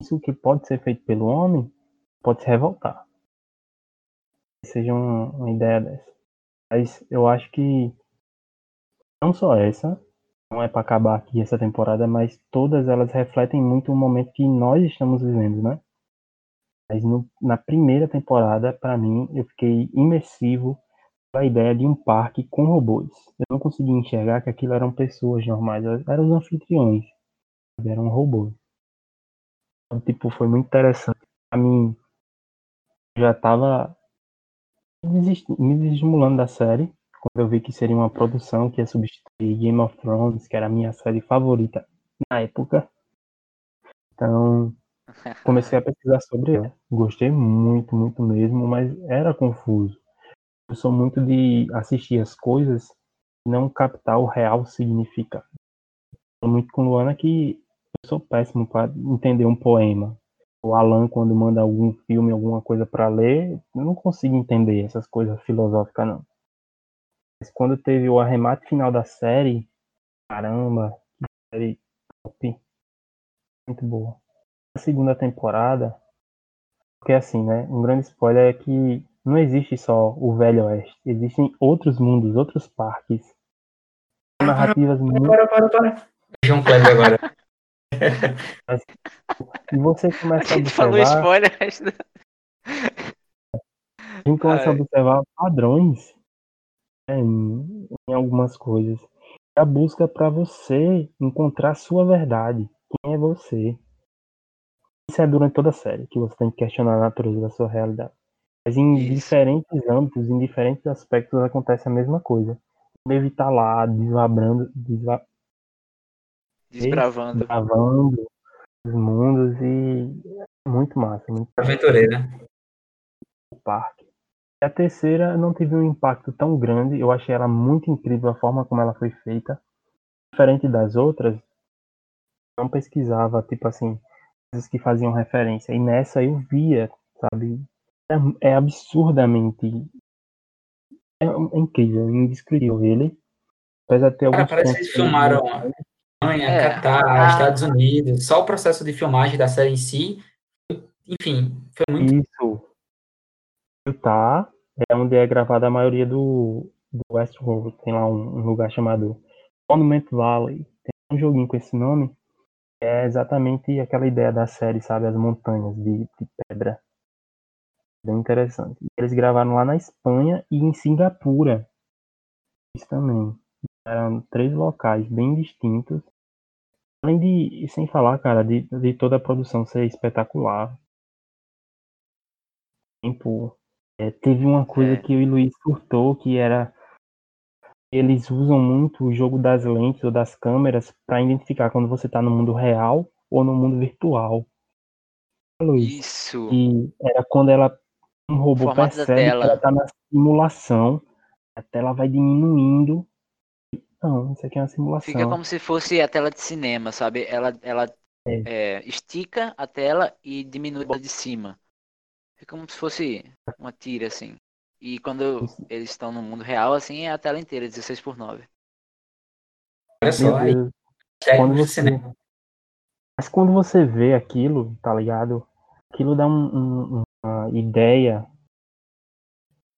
Isso que pode ser feito pelo homem pode se revoltar. Seja uma, uma ideia dessa. Mas eu acho que não só essa, não é para acabar aqui essa temporada, mas todas elas refletem muito o momento que nós estamos vivendo, né? Mas no- na primeira temporada, para mim, eu fiquei imersivo com a ideia de um parque com robôs. Eu não conseguia enxergar que aquilo eram pessoas normais, eram os anfitriões, eram robôs. Então, tipo, foi muito interessante. Pra mim, já tava me desest- me desestimulando da série, quando eu vi que seria uma produção que ia substituir Game of Thrones, que era a minha série favorita na época. Então, *laughs* comecei a pesquisar sobre ela. Gostei muito, muito mesmo, mas era confuso. Eu sou muito de assistir as coisas e não captar o real significado. Tô muito com Luana que eu sou péssimo para entender um poema. O Alan, quando manda algum filme, alguma coisa para ler, eu não consigo entender essas coisas filosóficas, não. Mas quando teve o arremate final da série, caramba, que série top. Muito boa. A segunda temporada, porque assim, né? Um grande spoiler é que não existe só o Velho Oeste. Existem outros mundos, outros parques. Narrativas muito. Para, para, para. João Kleber agora. *laughs* E você A começa a gente falou observar. spoiler. resto da- A gente começa a Ai. observar padrões né, em, em algumas coisas. A busca para você encontrar a sua verdade. Quem é você? Isso é durante toda a série, que você tem que questionar a natureza da sua realidade. Mas em Isso. diferentes âmbitos, em diferentes aspectos, acontece a mesma coisa. O tá lá, desvabrando, desva- Desbravando. desbravando os mundos e muito massa, muito Aventureira. o parque. E a terceira não teve um impacto tão grande, eu achei ela muito incrível a forma como ela foi feita. Diferente das outras, não pesquisava, tipo assim, coisas que faziam referência. E nessa eu via, sabe? É, é absurdamente. É, é incrível, indescritível ele. Apesar de ter Cara, alguns parece que eles filmaram Alemanha, É, Catar, a- Estados Unidos. Só o processo de filmagem da série em si. Enfim, foi muito. Isso. Utah é onde é gravada a maioria do, do Westworld. Tem lá um, um lugar chamado Monument Valley. Tem um joguinho com esse nome. É exatamente aquela ideia da série, sabe? As montanhas de, de pedra. Bem interessante. Eles gravaram lá na Espanha e em Singapura. Isso também. Eram três locais bem distintos. Além de, sem falar, cara, de, de toda a produção ser espetacular. Tempo. É, teve uma coisa É. que eu e o Luiz surtou, que era eles usam muito o jogo das lentes ou das câmeras para identificar quando você tá no mundo real ou no mundo virtual. Luiz, Isso. e era quando ela um robô percebe que ela tá na simulação, a tela vai diminuindo. Não, isso aqui é uma simulação. Fica como se fosse a tela de cinema, sabe? Ela, ela É. é, estica a tela e diminui a de cima. Fica como se fosse uma tira, assim. E quando Isso. eles estão no mundo real, assim, é a tela inteira, 16 por 9. Olha só, aí, técnicos Quando você, cinema. mas quando você vê aquilo, tá ligado? Aquilo dá um- um- uma ideia.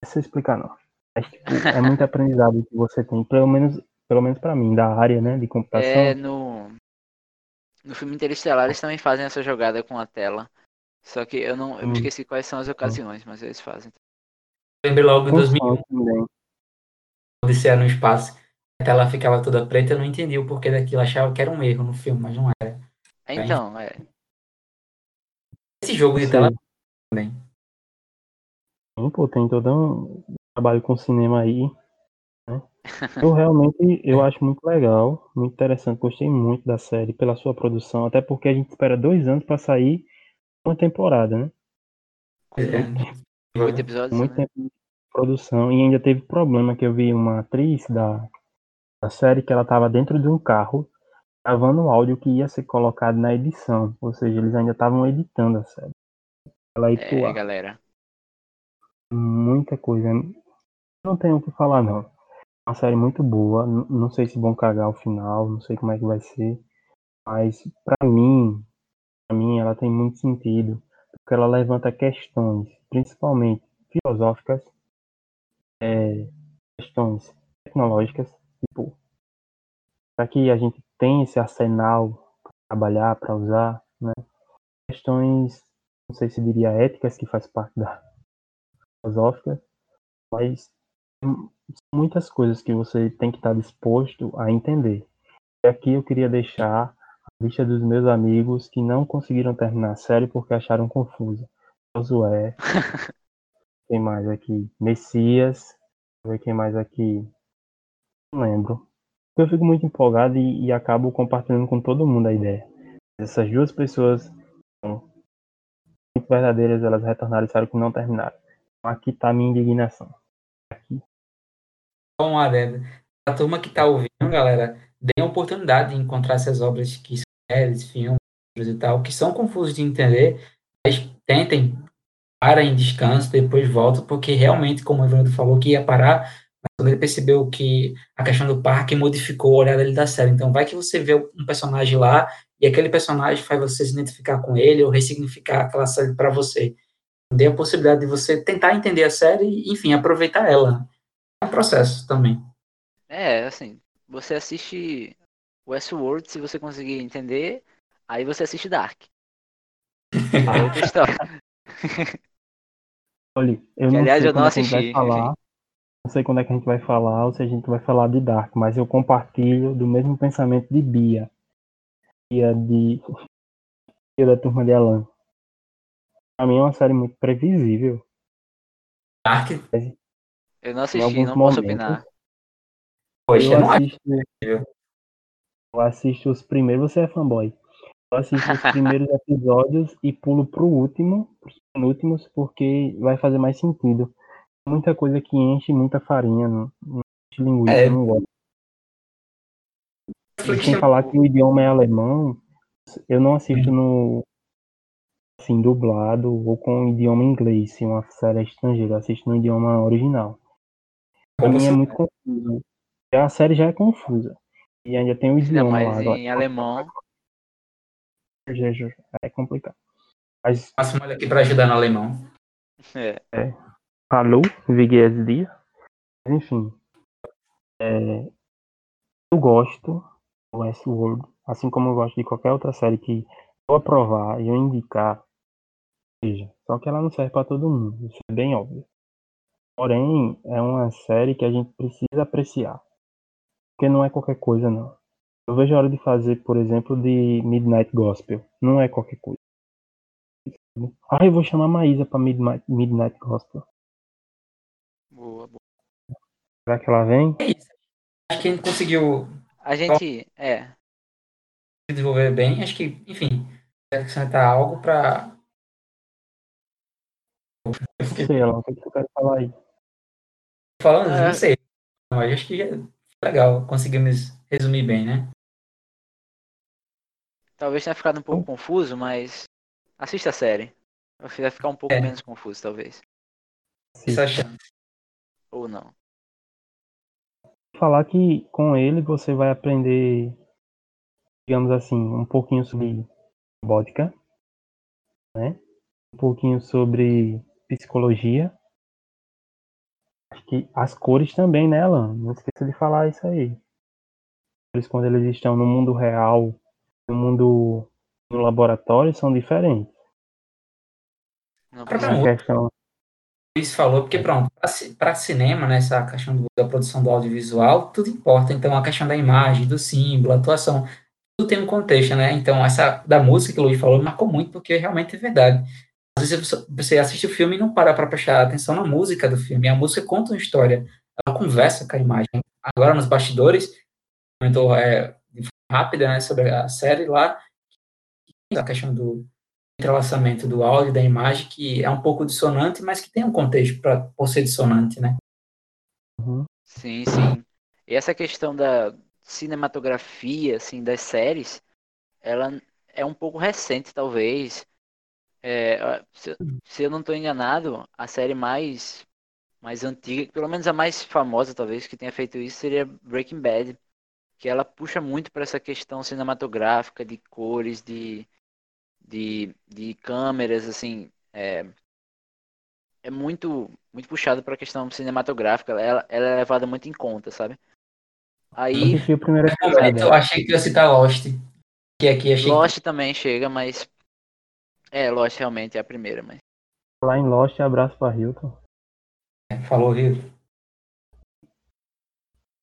Não sei explicar não. Mas, tipo, é muito *laughs* aprendizado que você tem, pelo menos, pelo menos para mim, da área, né, de computação. É, no, no filme Interestelar eles também fazem essa jogada com a tela. Só que eu não eu Hum. esqueci quais são as ocasiões, mas eles fazem. Lembrei logo Com 2001, som também. Odisseia no Espaço. A tela ficava toda preta, eu não entendi o porquê daquilo. Achava que era um erro no filme, mas não era. Então, é. esse jogo de Sei. tela também. Sim, pô, tem todo um trabalho com cinema aí. Eu realmente eu acho muito legal, muito interessante. Gostei muito da série pela sua produção, até porque a gente espera dois anos pra sair uma temporada, né? É. Oito episódios, Muito né? tempo de produção e ainda teve problema que eu vi uma atriz da, da série que ela tava dentro de um carro gravando o áudio que ia ser colocado na edição, ou seja, eles ainda estavam editando a série. Ela É, galera. muita coisa. Não tenho o que falar, não. Uma série muito boa. Não sei se vão cagar o final, não sei como é que vai ser. Mas, pra mim, pra mim, ela tem muito sentido. Porque ela levanta questões, principalmente filosóficas, é, questões tecnológicas, tipo, para que a gente tenha esse arsenal para trabalhar, para usar, né? Questões, não sei se diria éticas, que faz parte da filosófica, mas hum, muitas coisas que você tem que estar disposto a entender. E aqui eu queria deixar a lista dos meus amigos que não conseguiram terminar a série porque acharam confusa. Josué, *laughs* quem mais aqui? Messias, deixa ver quem mais aqui? Não lembro. Eu fico muito empolgado e, e acabo compartilhando com todo mundo a ideia. Essas duas pessoas são muito verdadeiras, elas retornaram e disseram que não terminaram. Então, aqui está a minha indignação. Aqui. Um adendo. A turma que está ouvindo, galera, dê a oportunidade de encontrar essas obras que séries, filmes e tal, que são confusos de entender, mas tentem, parem, descanso, depois voltam, porque realmente, como o Evandro falou, que ia parar, mas quando ele percebeu que a questão do parque modificou o olhar dele da série. Então, vai que você vê um personagem lá e aquele personagem faz você se identificar com ele ou ressignificar aquela série para você. Dê a possibilidade de você tentar entender a série e, enfim, aproveitar ela. É um processo também. É, assim, você assiste Westworld se você conseguir entender, aí você assiste Dark. É *laughs* outra história. Olha, eu Que, não aliás, sei eu não quando é que a gente vai assisti, falar. Não sei quando é que a gente vai falar ou se a gente vai falar de Dark, mas eu compartilho do mesmo pensamento de Bia. Bia de. Bia da turma de Alan. Pra mim é uma série muito previsível. Dark, Eu não assisti, não posso momentos. opinar. poxa, eu não assisto. Eu assisto os primeiros. Você é fanboy. Eu assisto os primeiros *laughs* episódios e pulo pro último, pros penúltimos, porque vai fazer mais sentido. Muita coisa que enche muita farinha, não, não enche linguiça, É. não gosto. E sem falar que o idioma é alemão, eu não assisto no assim, dublado ou com o idioma inglês, se uma série é estrangeira, eu assisto no idioma original. Pra mim é muito confuso. A série já é confusa. E ainda tem o idioma lá. mais agora. em alemão. É complicado. Mas Máximo olha aqui para ajudar no alemão. É. Hallo, wie geht's dir? Mas, Enfim, é, eu gosto do Westworld, assim como eu gosto de qualquer outra série que eu aprovar e eu indicar, seja, só que ela não serve para todo mundo, isso é bem óbvio. Porém, é uma série que a gente precisa apreciar, porque não é qualquer coisa não. Eu vejo a hora de fazer, por exemplo, de Midnight Gospel, não é qualquer coisa. Ah, eu vou chamar a Maísa para Midnight, Midnight Gospel. Boa, boa. Será que ela vem? É isso. Acho que a gente conseguiu A gente, é, desenvolver bem. Acho que, enfim, acrescentar algo para. Não sei, ela, o que você quer falar aí? Falando, É. não sei. Mas acho que foi legal. Conseguimos resumir bem, né? talvez tenha ficado um pouco confuso, mas assista a série. Vai ficar um pouco É. menos confuso, talvez. Isso achando. Ou não. falar que com ele você vai aprender, digamos assim, um pouquinho sobre robótica, né? Um pouquinho sobre psicologia. Acho que as cores também, né, Alan? Não esqueça de falar isso aí. Eles, quando eles estão no mundo real, no mundo no laboratório, são diferentes. Não. A questão Luiz falou, porque pronto, para cinema, né, essa questão do- da produção do audiovisual, tudo importa. Então, a questão da imagem, do símbolo, a atuação, tudo tem um contexto, né? Então, essa da música que o Luiz falou marcou muito, porque realmente é verdade. Às vezes você assiste o filme e não para para prestar atenção na música do filme. A música conta uma história, ela conversa com a imagem. Agora, nos bastidores, comentou é, rápida né, sobre a série lá, a questão do entrelaçamento do áudio da imagem, que é um pouco dissonante, mas que tem um contexto para por ser dissonante, né? Uhum. Sim, sim. E essa questão da cinematografia, assim, das séries, ela é um pouco recente, talvez. É, se, se, eu não estou enganado, a série mais mais antiga, pelo menos a mais famosa, talvez, que tenha feito isso, seria Breaking Bad, que ela puxa muito para essa questão cinematográfica, de cores, de, de, de câmeras, assim, é, é muito muito puxado para a questão cinematográfica, ela, ela é levada muito em conta, sabe? Aí. Eu, primeiro eu achei que ia citar Lost. Que aqui achei Lost que... também chega, mas. É, Lost realmente é a primeira, mas. Lá em Lost, abraço pra Hilton. Falou, Hilton.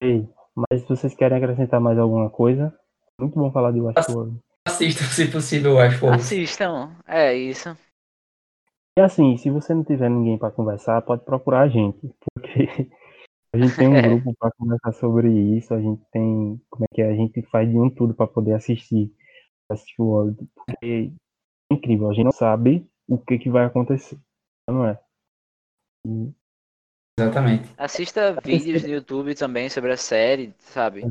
Ei, mas se vocês querem acrescentar mais alguma coisa, muito bom falar de Westworld. Assistam, se possível, Westworld. Assistam, é isso. E assim, se você não tiver ninguém para conversar, pode procurar a gente, porque a gente tem um *laughs* é. grupo para conversar sobre isso, a gente tem, como é que é, a gente faz de um tudo para poder assistir Westworld, porque incrível, a gente não sabe o que que vai acontecer, não é? E... Exatamente. Assista vídeos no YouTube também sobre a série, sabe?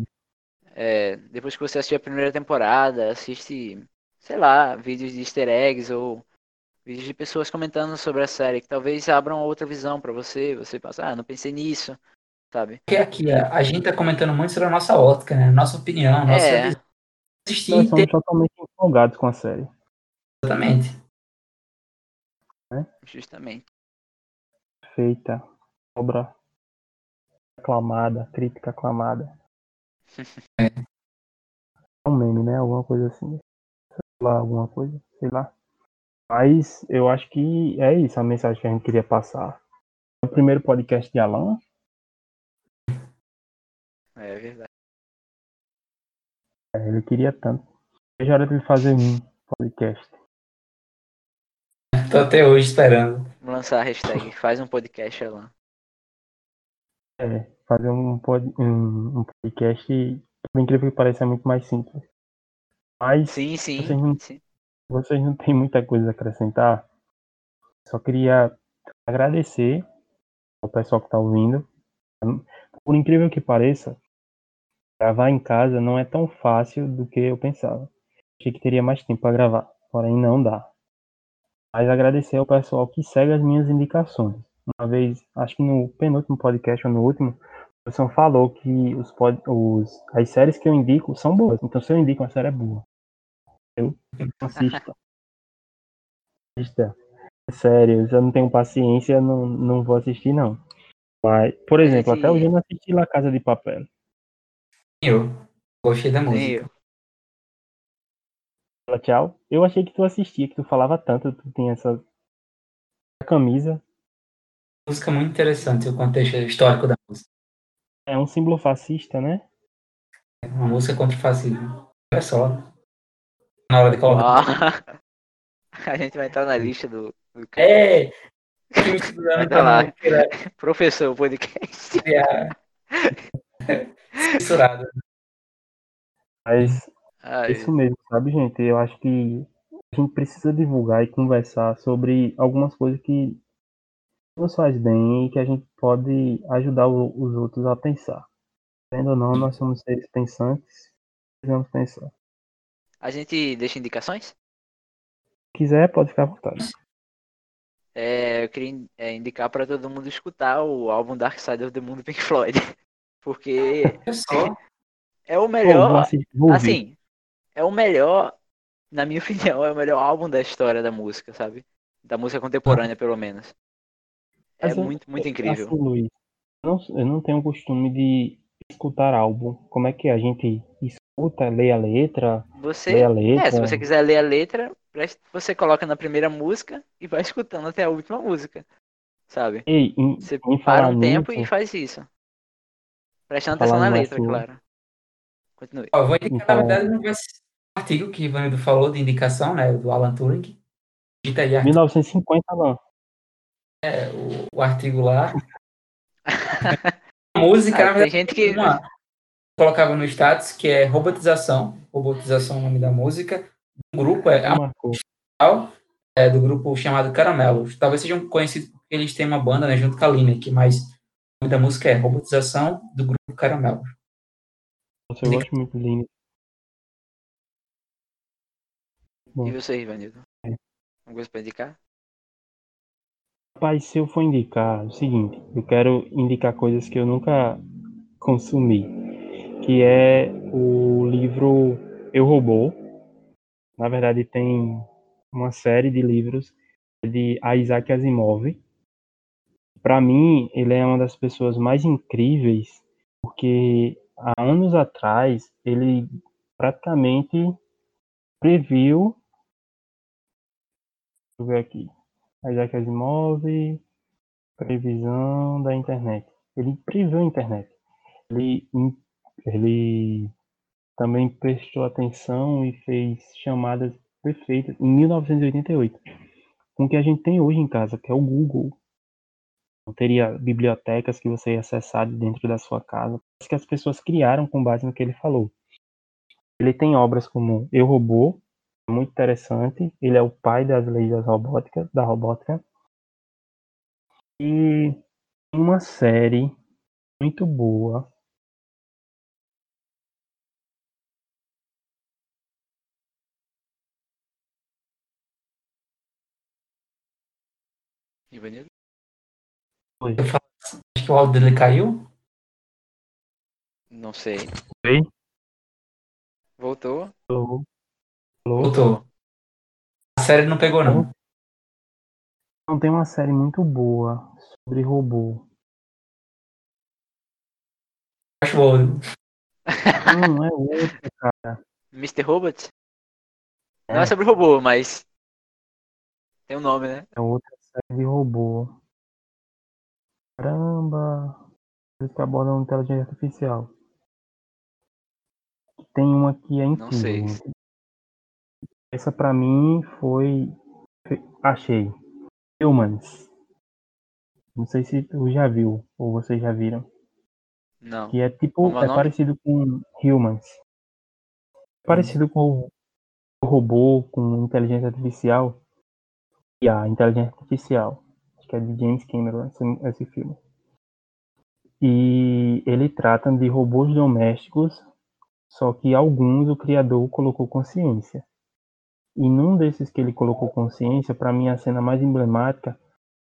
É, depois que você assistir a primeira temporada, assiste, sei lá, vídeos de easter eggs ou vídeos de pessoas comentando sobre a série que talvez abram outra visão para você, você passa, ah, não pensei nisso, sabe? Porque aqui a, gente tá comentando muito sobre a nossa ótica, né? Nossa opinião, nossa é. Assistir Nós somos ter... totalmente empolgados com a série. Exatamente. É? Justamente. Feita. Obra aclamada, crítica aclamada. *laughs* é. um meme, né? Alguma coisa assim. Sei lá, alguma coisa, sei lá. Mas eu acho que é isso a mensagem que a gente queria passar. O primeiro podcast de Alan, é verdade. É, ele queria tanto. Já era de fazer um podcast. Tô até hoje esperando. Vamos lançar a hashtag faz um podcast lá. É, fazer um, pod, um, um podcast, por incrível que pareça, é muito mais simples. Mas sim, sim, vocês não, sim. vocês não têm muita coisa a acrescentar. Só queria agradecer ao pessoal que está ouvindo. Por incrível que pareça, Gravar em casa não é tão fácil do que eu pensava. Achei que teria mais tempo para gravar, porém não dá. Mas agradecer ao pessoal que segue as minhas indicações. Uma vez, acho que no penúltimo podcast ou no último, o pessoal falou que os, pod, os as séries que eu indico são boas. Então se eu indico uma série é boa. Eu *laughs* assisto. Assista. É sério, se eu não tenho paciência, não, não vou assistir não. Mas, por exemplo, até hoje eu não assisti La Casa de Papel. Eu. Gostei da música. Fala tchau. Eu achei que tu assistia, que tu falava tanto, tu tem essa camisa. Música muito interessante, o contexto histórico da música. É um símbolo fascista, né? É uma música contra o fascismo. Olha só. Na hora de colocar. Ah, *laughs* a gente vai entrar na lista do. do... É! Vai lá. Professor podcast. É. *laughs* Censurado. Mas é isso mesmo, sabe, gente? Eu acho que a gente precisa divulgar e conversar sobre algumas coisas que nos faz bem e que a gente pode ajudar os outros a pensar. Vendo ou não, nós somos seres pensantes, precisamos pensar. A gente deixa indicações? Se quiser, pode ficar à vontade. É, eu queria é, indicar para todo mundo escutar o álbum Dark Side of the Moon do Pink Floyd. *laughs* Porque é o melhor. assim, é o melhor, na minha *laughs* opinião, é o melhor álbum da história da música, sabe? Da música contemporânea, pelo menos. É Mas muito, muito incrível. Assim, Luiz, eu não, eu não tenho o costume de escutar álbum. Como é que a gente escuta, lê a letra? Você, lê a letra. É, se você quiser ler a letra, você coloca na primeira música e vai *laughs* escutando até a última música. Sabe? Ei, em, você em para um tempo e faz isso. Prestando atenção na letra, claro. Continue. Ó, vou indicar, na verdade, não vai, artigo que o Ivanildo falou de indicação, né, do Alan Turing. Digita aí artigo, 1950, Alan. é, o, o artigo lá. *laughs* A música, Ah, na tem verdade, gente que. uma colocava no status que é robotização. Robotização é o nome da música. O grupo é é do grupo chamado Caramelos. Talvez sejam conhecidos porque eles têm uma banda, né, junto com a Lineker, mas o nome da música é Robotização do grupo Caramelos. Nossa, eu gosto muito de Linux. Bom. E você, Ivanildo? É. Alguma coisa pra indicar? Rapaz, se eu for indicar, é o seguinte, eu quero indicar coisas que eu nunca consumi, que é o livro Eu Robô. Na verdade, tem uma série de livros de Isaac Asimov. Para mim, ele é uma das pessoas mais incríveis, porque há anos atrás ele praticamente previu. Deixa eu ver aqui. Isaac Asimov, previsão da internet. Ele previu a internet. Ele, ele também prestou atenção e fez chamadas perfeitas em 1988, com o que a gente tem hoje em casa, que é o Google. Teria bibliotecas que você ia acessar de dentro da sua casa, que as pessoas criaram com base no que ele falou. Ele tem obras como Eu Robô, muito interessante. Ele é o pai das leis das robótica, da robótica. E uma série muito boa. Ivanildo? Foi. Acho que o áudio dele caiu. Não sei. Oi? Voltou? Alô? Voltou. A série não pegou, não. Não, tem uma série muito boa sobre robô. Acho bom. Não, não é outra, cara. Mr. Robot? É. Não é sobre robô, mas. Tem um nome, né? É outra série de robô. Caramba! Eles que abordam inteligência artificial. Tem uma que é incrível. Não sei. gente. Essa pra mim foi. Achei. Humans. Não sei se tu já viu, ou vocês já viram. Não. Que é tipo. Como é É nome? parecido com Humans. Parecido com o robô, com inteligência artificial. E a inteligência artificial. Que é de James Cameron esse, esse filme. E ele trata de robôs domésticos, só que alguns o criador colocou consciência. E num desses que ele colocou consciência, para mim a cena mais emblemática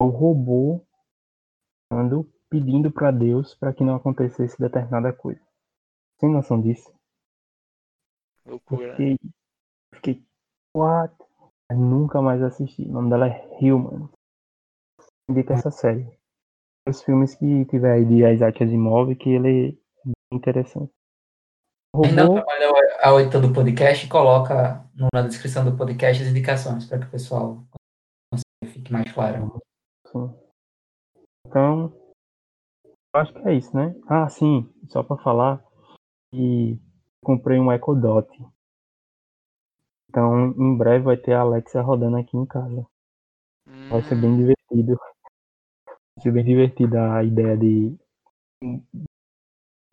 é o robô ando pedindo para Deus para que não acontecesse determinada coisa. Tem noção disso? Eu Loucura. fiquei, fiquei what? Mas nunca mais assisti. O nome dela é Human. Indica essa série. Os filmes que tiver aí de Isaac Asimov, que ele é bem interessante. Quem não Robô, trabalhou a oito do podcast, coloca no- na descrição do podcast as indicações para que o pessoal fique mais claro. sim. Então, eu acho que é isso, né? Ah, sim, só para falar que comprei um Echo Dot. Então, em breve vai ter a Alexa rodando aqui em casa. Vai ser bem Hum, divertido. Ser bem divertida a ideia de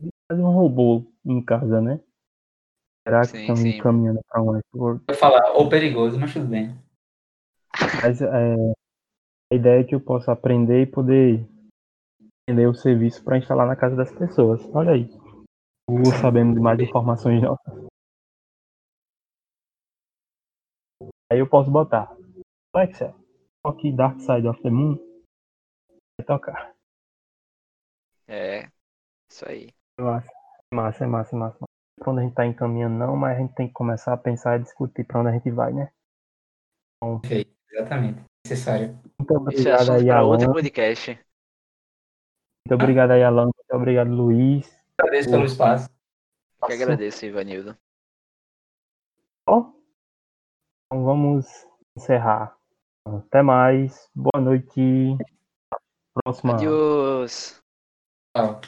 de fazer um robô em casa, né? Será que Sim, estão sim. caminhando para um Westworld? Eu falar, ou perigoso, mas tudo bem. Mas é, a ideia é que eu possa aprender e poder vender o serviço para instalar na casa das pessoas. Olha aí. O sabendo de mais informações nossas. Aí eu posso botar. Alexa, toque Dark Side of the Moon. Tocar. É. Isso aí. É massa, é massa, é massa. Pra onde a gente tá encaminhando não, mas a gente tem que começar a pensar e discutir pra onde a gente vai, né? Exatamente. Necessário. Muito Isso é obrigado assunto aí, Alan. outro podcast. Muito obrigado aí, Alan. Muito obrigado, Luiz. Agradeço pelo espaço. Que agradeço, Ivanildo. Ó, Então vamos encerrar. Até mais. Boa noite. Próxima. Adiós. Tchau.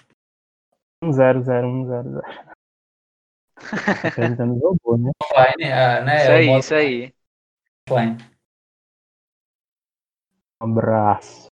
10010. Apresentando o robô, né? Offline, ah, né? Isso o aí, modo isso aí. offline. Um abraço.